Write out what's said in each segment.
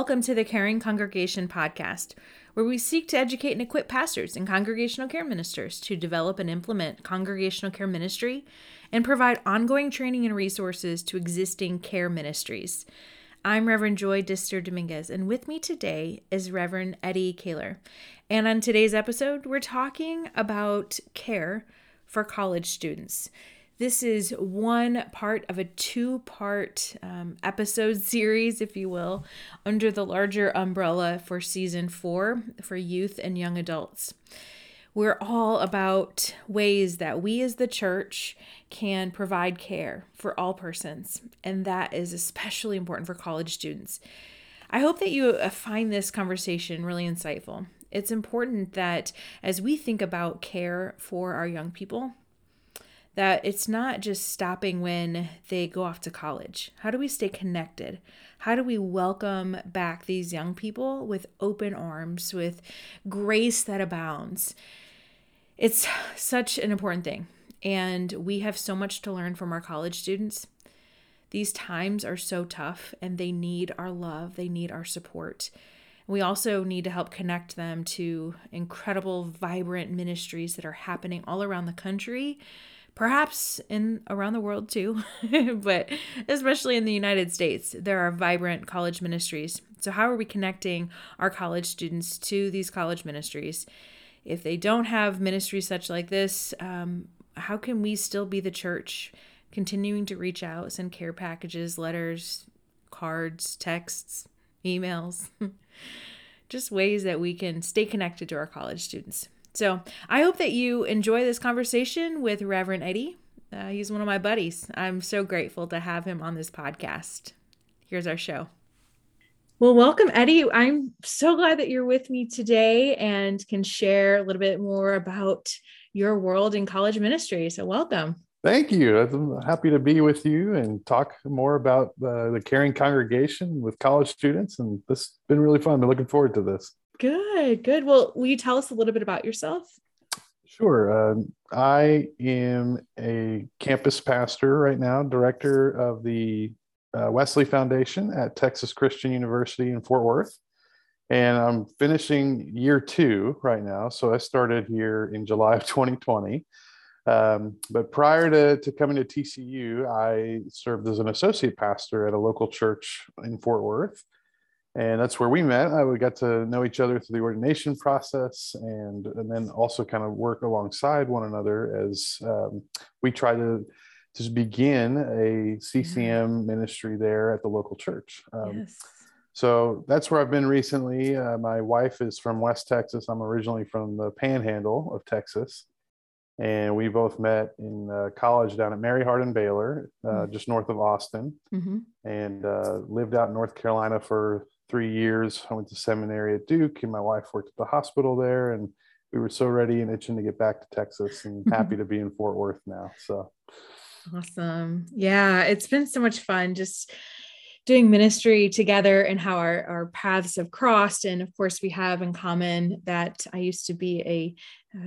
Welcome to the Caring Congregation podcast, where we seek to educate and equip pastors and congregational care ministers to develop and implement congregational care ministry and provide ongoing training and resources to existing care ministries. I'm Reverend Joy Dister Dominguez, and with me today is Reverend Eddie Kahler. And on today's episode, we're talking about care for college students. This is one part of a two part um, episode series, if you will, under the larger umbrella for season four for youth and young adults. We're all about ways that we as the church can provide care for all persons, and that is especially important for college students. I hope that you uh, find this conversation really insightful. It's important that as we think about care for our young people, that it's not just stopping when they go off to college. How do we stay connected? How do we welcome back these young people with open arms, with grace that abounds? It's such an important thing. And we have so much to learn from our college students. These times are so tough and they need our love, they need our support. We also need to help connect them to incredible, vibrant ministries that are happening all around the country perhaps in around the world too, but especially in the United States, there are vibrant college ministries. So, how are we connecting our college students to these college ministries? If they don't have ministries such like this, um, how can we still be the church, continuing to reach out, send care packages, letters, cards, texts, emails? Just ways that we can stay connected to our college students. So I hope that you enjoy this conversation with Reverend Eddie. Uh, he's one of my buddies. I'm so grateful to have him on this podcast. Here's our show. Well, welcome, Eddie. I'm so glad that you're with me today and can share a little bit more about your world in college ministry. So, welcome. Thank you. I'm happy to be with you and talk more about uh, the caring congregation with college students. And this has been really fun. I'm looking forward to this. Good, good. Well, will you tell us a little bit about yourself? Sure. Uh, I am a campus pastor right now, director of the uh, Wesley Foundation at Texas Christian University in Fort Worth. And I'm finishing year two right now. So I started here in July of 2020. Um, but prior to, to coming to TCU, I served as an associate pastor at a local church in Fort Worth and that's where we met. Uh, we got to know each other through the ordination process, and and then also kind of work alongside one another as um, we try to just begin a CCM yeah. ministry there at the local church. Um, yes. So that's where I've been recently. Uh, my wife is from West Texas. I'm originally from the Panhandle of Texas, and we both met in uh, college down at Mary Hardin Baylor, uh, mm-hmm. just north of Austin, mm-hmm. and uh, lived out in North Carolina for three years. I went to seminary at Duke, and my wife worked at the hospital there. And we were so ready and itching to get back to Texas, and happy to be in Fort Worth now. So awesome! Yeah, it's been so much fun just doing ministry together and how our, our paths have crossed. And of course, we have in common that I used to be a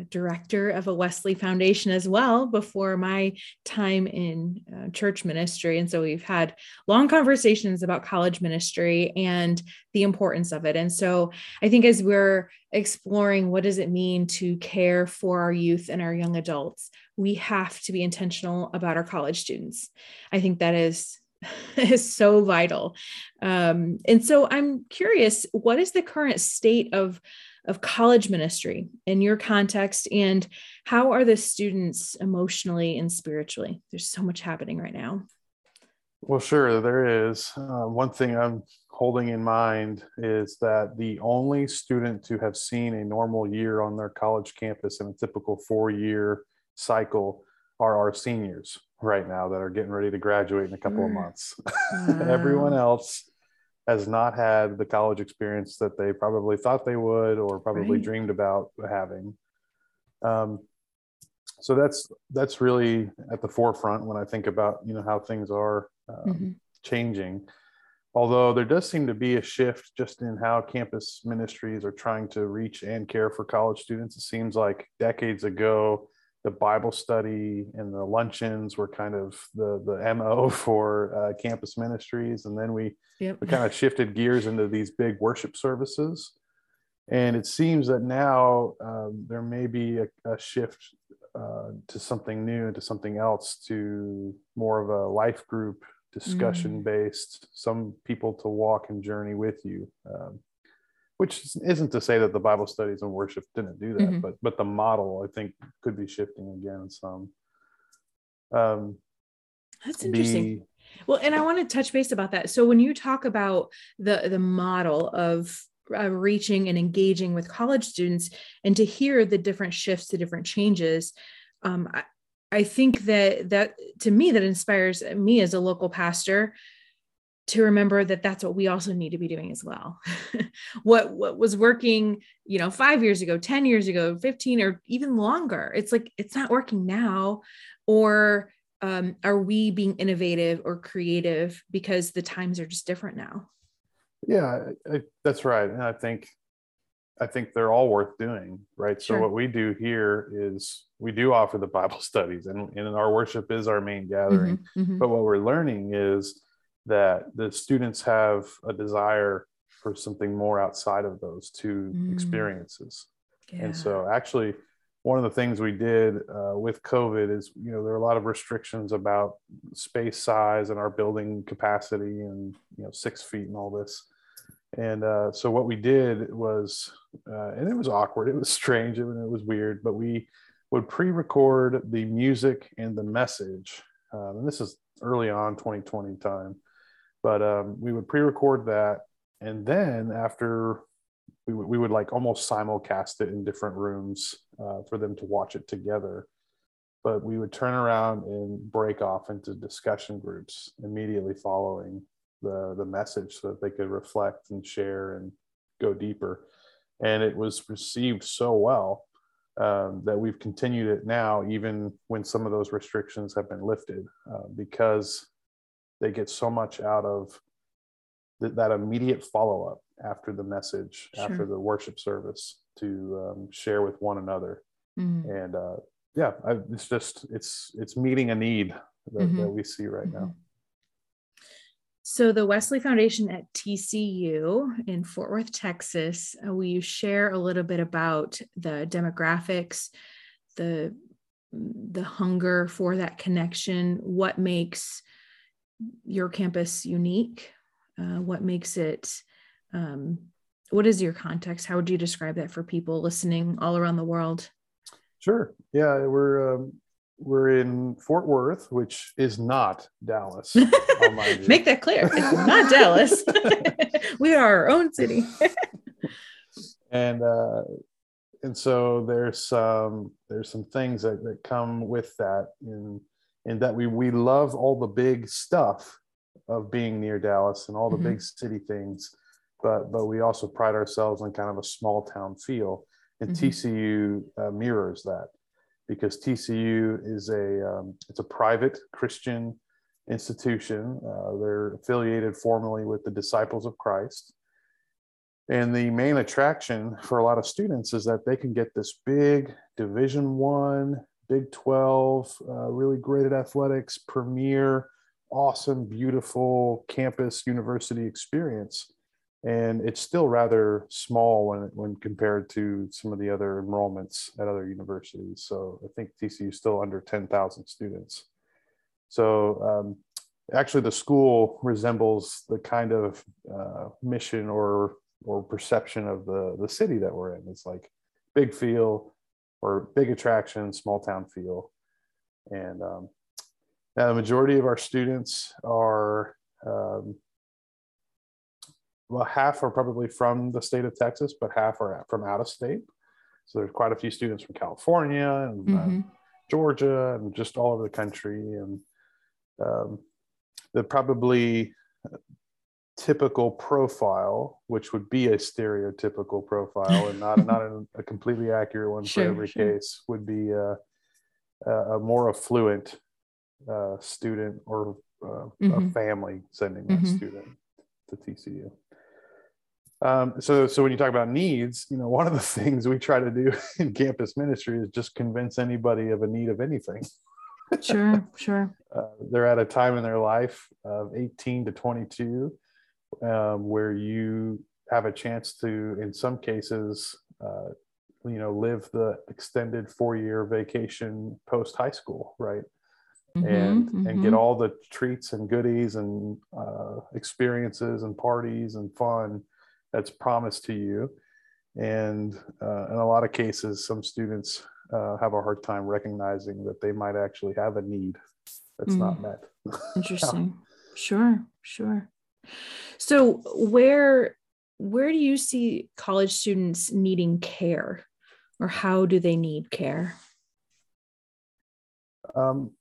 director of a Wesley Foundation as well before my time in uh, church ministry. And so we've had long conversations about college ministry and the importance of it. And so I think as we're exploring what does it mean to care for our youth and our young adults, we have to be intentional about our college students. I think that is is so vital. Um, and so I'm curious, what is the current state of of college ministry in your context and how are the students emotionally and spiritually there's so much happening right now well sure there is uh, one thing i'm holding in mind is that the only student to have seen a normal year on their college campus in a typical four year cycle are our seniors right now that are getting ready to graduate in a couple mm. of months wow. everyone else has not had the college experience that they probably thought they would or probably right. dreamed about having. Um, so that's that's really at the forefront when I think about you know how things are um, mm-hmm. changing. Although there does seem to be a shift just in how campus ministries are trying to reach and care for college students. It seems like decades ago the Bible study and the luncheons were kind of the the mo for uh, campus ministries, and then we yep. we kind of shifted gears into these big worship services. And it seems that now um, there may be a, a shift uh, to something new, to something else, to more of a life group discussion mm. based, some people to walk and journey with you. Um, which isn't to say that the Bible studies and worship didn't do that, mm-hmm. but but the model I think could be shifting again some. Um, That's interesting. The, well, and I want to touch base about that. So when you talk about the the model of uh, reaching and engaging with college students, and to hear the different shifts, the different changes, um, I, I think that that to me that inspires me as a local pastor to remember that that's what we also need to be doing as well. What what was working you know 5 years ago 10 years ago 15 or even longer. It's like it's not working now. Or um, are we being innovative or creative because the times are just different now? Yeah I, that's right. And i think i think they're all worth doing right? Sure. so what we do here is we do offer the bible studies and, and our worship is our main gathering. Mm-hmm, mm-hmm. but what we're learning is that the students have a desire for something more outside of those two mm. experiences. Yeah. And so, actually, one of the things we did uh, with COVID is, you know, there are a lot of restrictions about space size and our building capacity and, you know, six feet and all this. And uh, so, what we did was, uh, and it was awkward, it was strange, and it was weird, but we would pre record the music and the message. Um, and this is early on 2020 time but um, we would pre-record that and then after we, w- we would like almost simulcast it in different rooms uh, for them to watch it together. But we would turn around and break off into discussion groups immediately following the the message so that they could reflect and share and go deeper. And it was received so well um, that we've continued it now even when some of those restrictions have been lifted uh, because they get so much out of th- that immediate follow up after the message, sure. after the worship service to um, share with one another. Mm-hmm. And uh, yeah, I, it's just it's it's meeting a need that, mm-hmm. that we see right mm-hmm. now. So, the Wesley Foundation at TCU in Fort Worth, Texas, uh, will you share a little bit about the demographics, the the hunger for that connection, what makes your campus unique? Uh, what makes it, um, what is your context? How would you describe that for people listening all around the world? Sure. Yeah, we're um, we're in Fort Worth, which is not Dallas. Make that clear. It's not Dallas. we are our own city. and uh, and so there's some there's some things that, that come with that in in that we we love all the big stuff of being near Dallas and all the mm-hmm. big city things, but but we also pride ourselves on kind of a small town feel, and mm-hmm. TCU uh, mirrors that because TCU is a um, it's a private Christian institution. Uh, they're affiliated formally with the Disciples of Christ. And the main attraction for a lot of students is that they can get this big Division One Big 12, uh, really great at athletics, premier, awesome, beautiful campus university experience. And it's still rather small when, when compared to some of the other enrollments at other universities. So I think TCU is still under 10,000 students. So um, actually, the school resembles the kind of uh, mission or or perception of the the city that we're in. It's like big feel, or big attraction, small town feel. And um, now the majority of our students are, um, well, half are probably from the state of Texas, but half are from out of state. So there's quite a few students from California and uh, mm-hmm. uh, Georgia and just all over the country. And um, they're probably typical profile, which would be a stereotypical profile and not not a, a completely accurate one sure, for every sure. case, would be a, a more affluent uh, student or uh, mm-hmm. a family sending that mm-hmm. student to TCU. Um, so, so when you talk about needs, you know, one of the things we try to do in campus ministry is just convince anybody of a need of anything. Sure, sure. Uh, they're at a time in their life of 18 to 22 um, where you have a chance to, in some cases, uh, you know, live the extended four-year vacation post high school, right? Mhm, and and get all the treats and goodies and uh, experiences and parties and fun that's promised to you. And uh, in a lot of cases, some students uh, have a hard time recognizing that they might actually have a need that's not met. Interesting. Sure, sure. So where where do you see college students needing care or how do they need care? Um,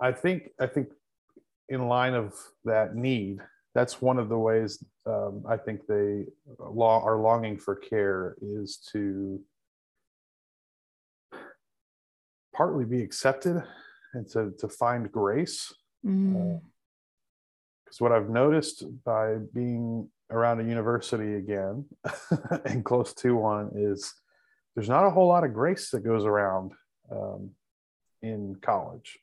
I think I think in line of that need, that's one of the ways um, I think they lo- are longing for care is to partly be accepted and to, to find grace. Mm, Because what I've noticed by being around a university again and close to one is there's not a whole lot of grace that goes around um, in college.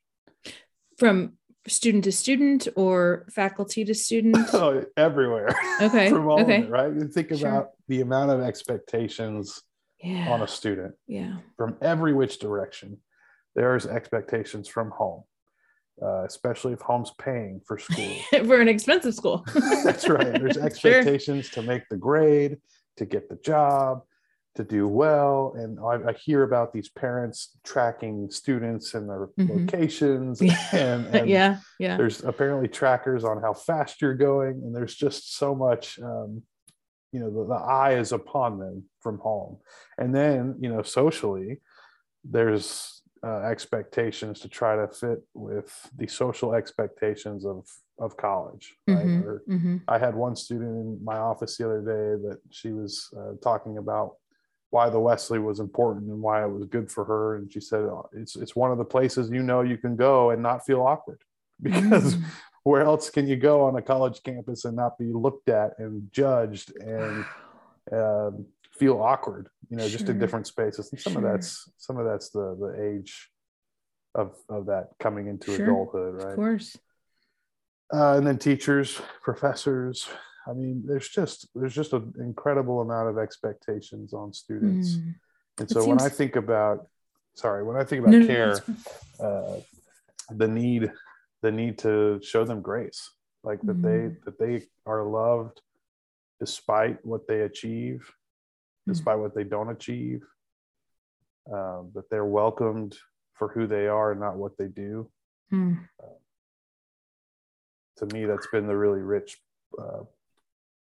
From student to student or faculty to student? Oh, everywhere. Okay, From all okay. it, right? You think Sure. about the amount of expectations on a student Yeah. from every which direction. There's expectations from home, uh, especially if home's paying for school. For an expensive school. That's right. There's Sure. expectations to make the grade, to get the job, to do well. And I, I hear about these parents tracking students and their Mhm. locations. And, and yeah. Yeah. there's apparently trackers on how fast you're going. And there's just so much, um, you know, the, the eye is upon them from home. And then, you know, socially, there's uh, expectations to try to fit with the social expectations of of college right Mhm, or mhm. I had one student in my office the other day that she was uh, talking about why the Wesley was important and why it was good for her. And she said, "Oh, it's, it's one of the places you know you can go and not feel awkward because Mm. where else can you go on a college campus and not be looked at and judged and um, feel awkward, you know, just in different spaces. And some of that's, some of that's the, the age of, of that coming into Sure. adulthood, Of course. uh, and then teachers, professors. I mean, there's just there's just an incredible amount of expectations on students, Mm. and so when I think about, sorry, when I think about No, no, no, care, uh, the need the need to show them grace, like that they Mm. that they are loved despite what they achieve, Mm. Despite what they don't achieve, um, that they're welcomed for who they are and not what they do. Mm. to me that's been the really rich uh,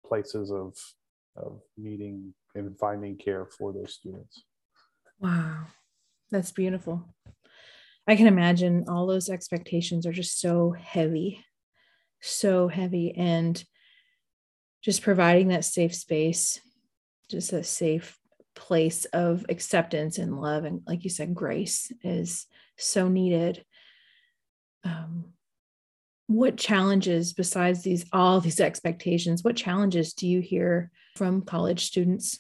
places of of meeting and finding care for those students Wow. That's beautiful. I can imagine all those expectations are just so heavy, so heavy. And just providing that safe space, just a safe place of acceptance and love. And like you said, grace is so needed. Um, what challenges, besides these, all these expectations, what challenges do you hear from college students?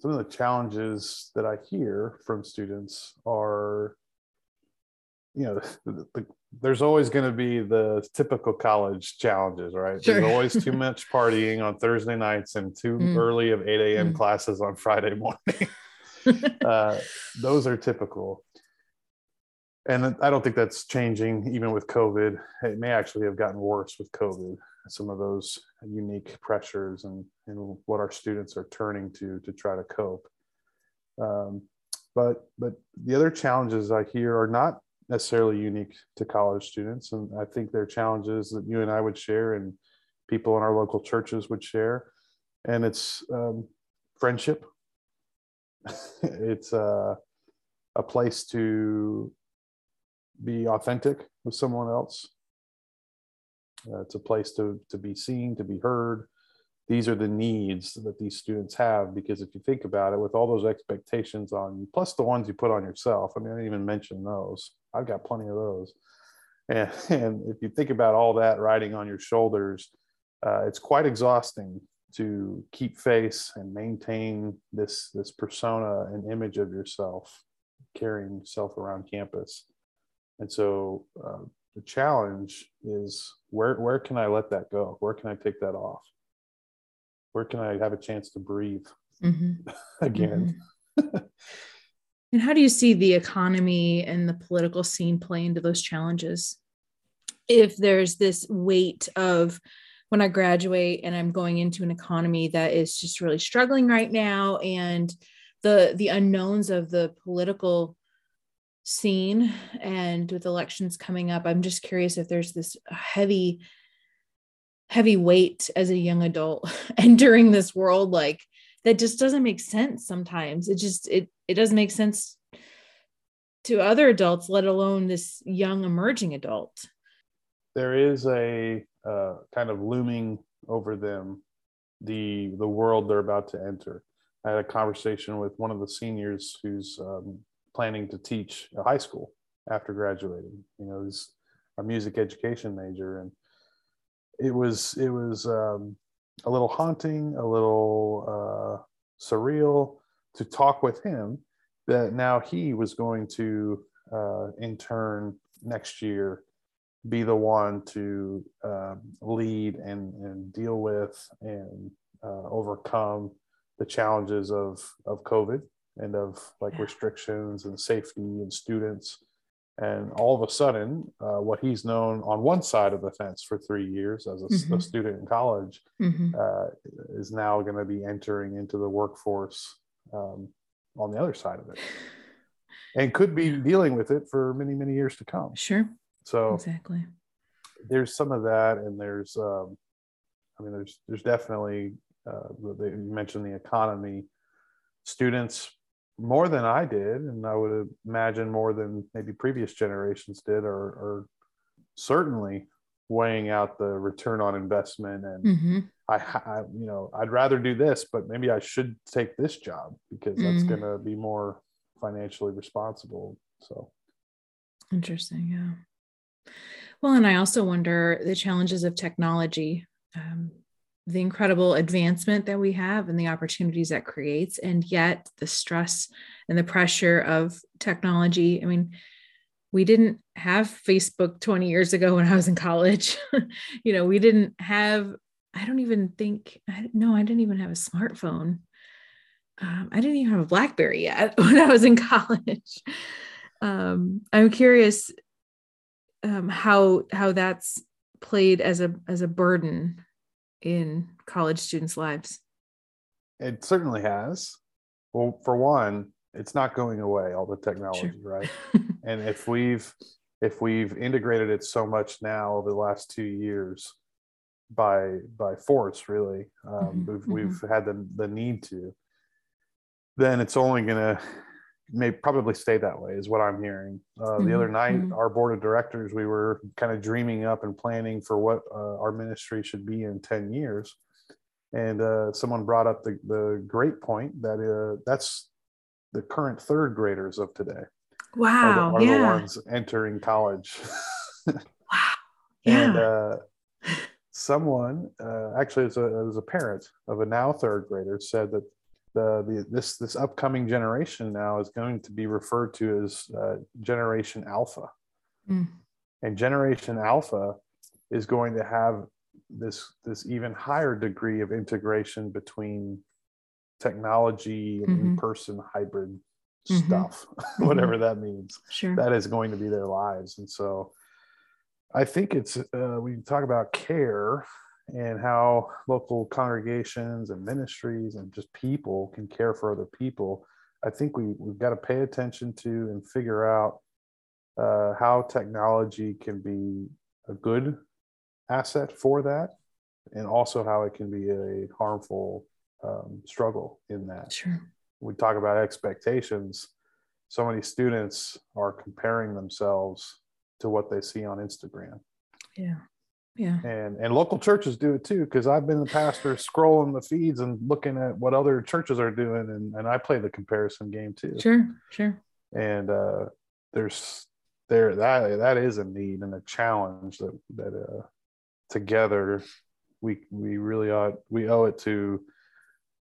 some of the challenges that i hear from students are you know the, the, there's always going to be the typical college challenges right Sure. there's always too much partying on thursday nights and too Mm. early of 8 a.m Mm. classes on friday morning uh, those are typical. And I don't think that's changing even with COVID. It may actually have gotten worse with COVID. Some of those unique pressures and, and what our students are turning to to try to cope. Um, but but the other challenges I hear are not necessarily unique to college students, and I think there are challenges that you and I would share, and people in our local churches would share. And it's um, friendship, it's a, a place to be authentic with someone else. Uh, it's a place to, to be seen, to be heard. These are the needs that these students have because if you think about it, with all those expectations on you, plus the ones you put on yourself, I mean, I didn't even mention those. I've got plenty of those. and, and if you think about all that riding on your shoulders, uh, it's quite exhausting to keep face and maintain this this persona and image of yourself carrying yourself around campus and so uh, the challenge is where where can i let that go where can i take that off where can i have a chance to breathe mm-hmm. again mm-hmm. and how do you see the economy and the political scene play into those challenges? If there's this weight of when I graduate and I'm going into an economy that is just really struggling right now and the the unknowns of the political scene and with elections coming up I'm just curious if there's this heavy heavy weight as a young adult entering this world like that just doesn't make sense sometimes it just it it doesn't make sense to other adults let alone this young emerging adult there is a uh, kind of looming over them the the world they're about to enter. I had a conversation with one of the seniors who's um, planning to teach high school after graduating. You know, he's a music education major, and it was it was um, a little haunting, a little uh, surreal to talk with him that now he was going to uh, intern next year be the one to uh, lead and, and deal with and uh, overcome the challenges of of COVID and of like yeah. restrictions and safety and students. And all of a sudden, uh, what he's known on one side of the fence for three years as a, mm-hmm. a student in college mm-hmm. Uh, is now going to be entering into the workforce um, on the other side of it and could be dealing with it for many, many years to come. Sure. So exactly, there's some of that, and there's, um, I mean, there's there's definitely uh, you mentioned the economy. Students more than I did, and I would imagine more than maybe previous generations did, are, are certainly weighing out the return on investment and mm-hmm. I, I, you know i'd rather do this but maybe i should take this job because that's mm-hmm. going to be more financially responsible so interesting yeah well, and I also wonder the challenges of technology, um, the incredible advancement that we have and the opportunities that creates, and yet the stress and the pressure of technology. I mean, we didn't have Facebook 20 years ago when I was in college. you know, we didn't have, I don't even think, I, no, I didn't even have a smartphone. Um, I didn't even have a Blackberry yet when I was in college. Um, I'm curious um, how how that's played as a as a burden in college students' lives. It certainly has. Well, for one, it's not going away. All the technology, sure. right? and if we've if we've integrated it so much now over the last two years by by force, really, um, mm-hmm. we've mm-hmm. we've had the the need to. Then it's only going to may probably stay that way is what i'm hearing uh, mm-hmm. the other night mm-hmm. our board of directors we were kind of dreaming up and planning for what uh, our ministry should be in 10 years and uh, someone brought up the, the great point that uh, that's the current third graders of today wow are, the, are yeah. the ones entering college wow yeah. and uh, someone uh, actually as a, as a parent of a now third grader said that the, the this this upcoming generation now is going to be referred to as uh, generation alpha mm. and generation alpha is going to have this this even higher degree of integration between technology and mm-hmm. in-person hybrid mm-hmm. stuff whatever mm-hmm. that means sure that is going to be their lives and so i think it's uh, we talk about care and how local congregations and ministries and just people can care for other people, I think we, we've got to pay attention to and figure out uh, how technology can be a good asset for that, and also how it can be a harmful um, struggle in that. Sure. We talk about expectations. So many students are comparing themselves to what they see on Instagram. Yeah yeah. And and local churches do it too because i've been the pastor scrolling the feeds and looking at what other churches are doing and, and i play the comparison game too. Sure sure. And uh there's there that that is a need and a challenge that that uh, together we we really ought we owe it to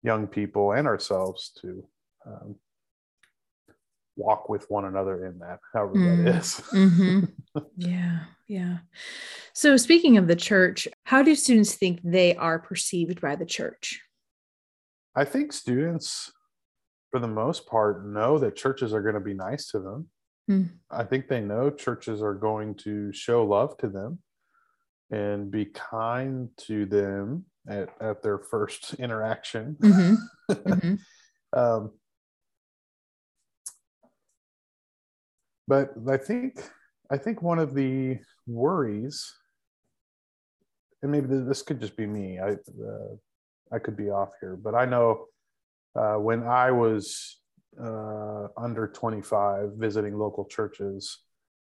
young people and ourselves to um, walk with one another in that, however mm. that is. mm-hmm. Yeah, yeah. So, speaking of the church, how do students think they are perceived by the church? I think students, for the most part, know that churches are going to be nice to them. Mm. I think they know churches are going to show love to them and be kind to them at, at their first interaction. Mm-hmm. Mm-hmm. um, but I think I think one of the worries, and maybe this could just be me. I uh, I could be off here, but I know uh, when I was uh, under 25 visiting local churches,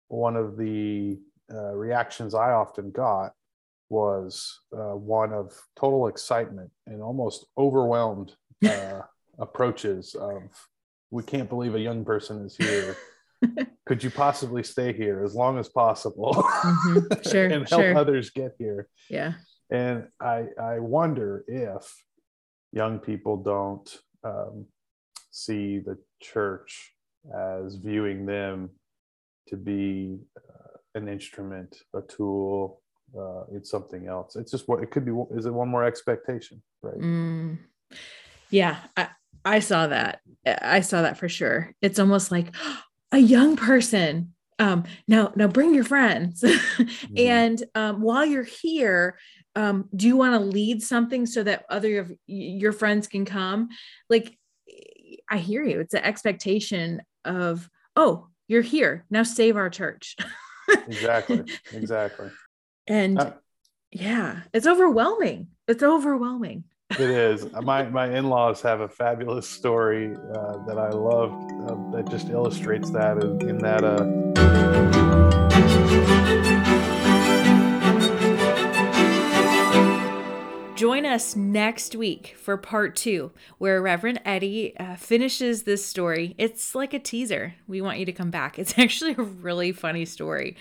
one of the uh, reactions I often got was uh, one of total excitement and almost overwhelmed uh, approaches of, "We can't believe a young person is here." could you possibly stay here as long as possible? Mm-hmm. sure, and help sure. others get here. Yeah. And i i wonder if young people don't um, see the church as viewing them to be uh, an instrument a tool uh, it's something else. It's just what it could be is it one more expectation right? Mm. yeah I, I saw that. I saw that for sure. It's almost like a young person um now now bring your friends. Mm-hmm. and um while you're here um do you want to lead something so that other of your friends can come? Like i hear you. It's an expectation of oh you're here. Now save our church. Exactly. Exactly. And uh, yeah it's overwhelming. It's overwhelming it is. My my in laws have a fabulous story uh, that I love uh, that just illustrates that in, in that. Uh, Join us next week for part two, where Reverend Eddie uh, finishes this story. It's like a teaser. We want you to come back. It's actually a really funny story.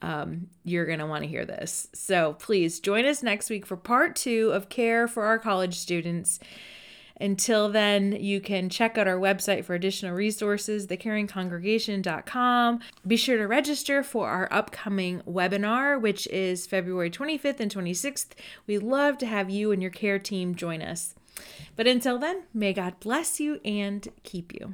Um, you're going to want to hear this. So please join us next week for part two of Care for Our College Students. Until then, you can check out our website for additional resources, thecaringcongregation.com. Be sure to register for our upcoming webinar, which is February 25th and 26th. We'd love to have you and your care team join us. But until then, may God bless you and keep you.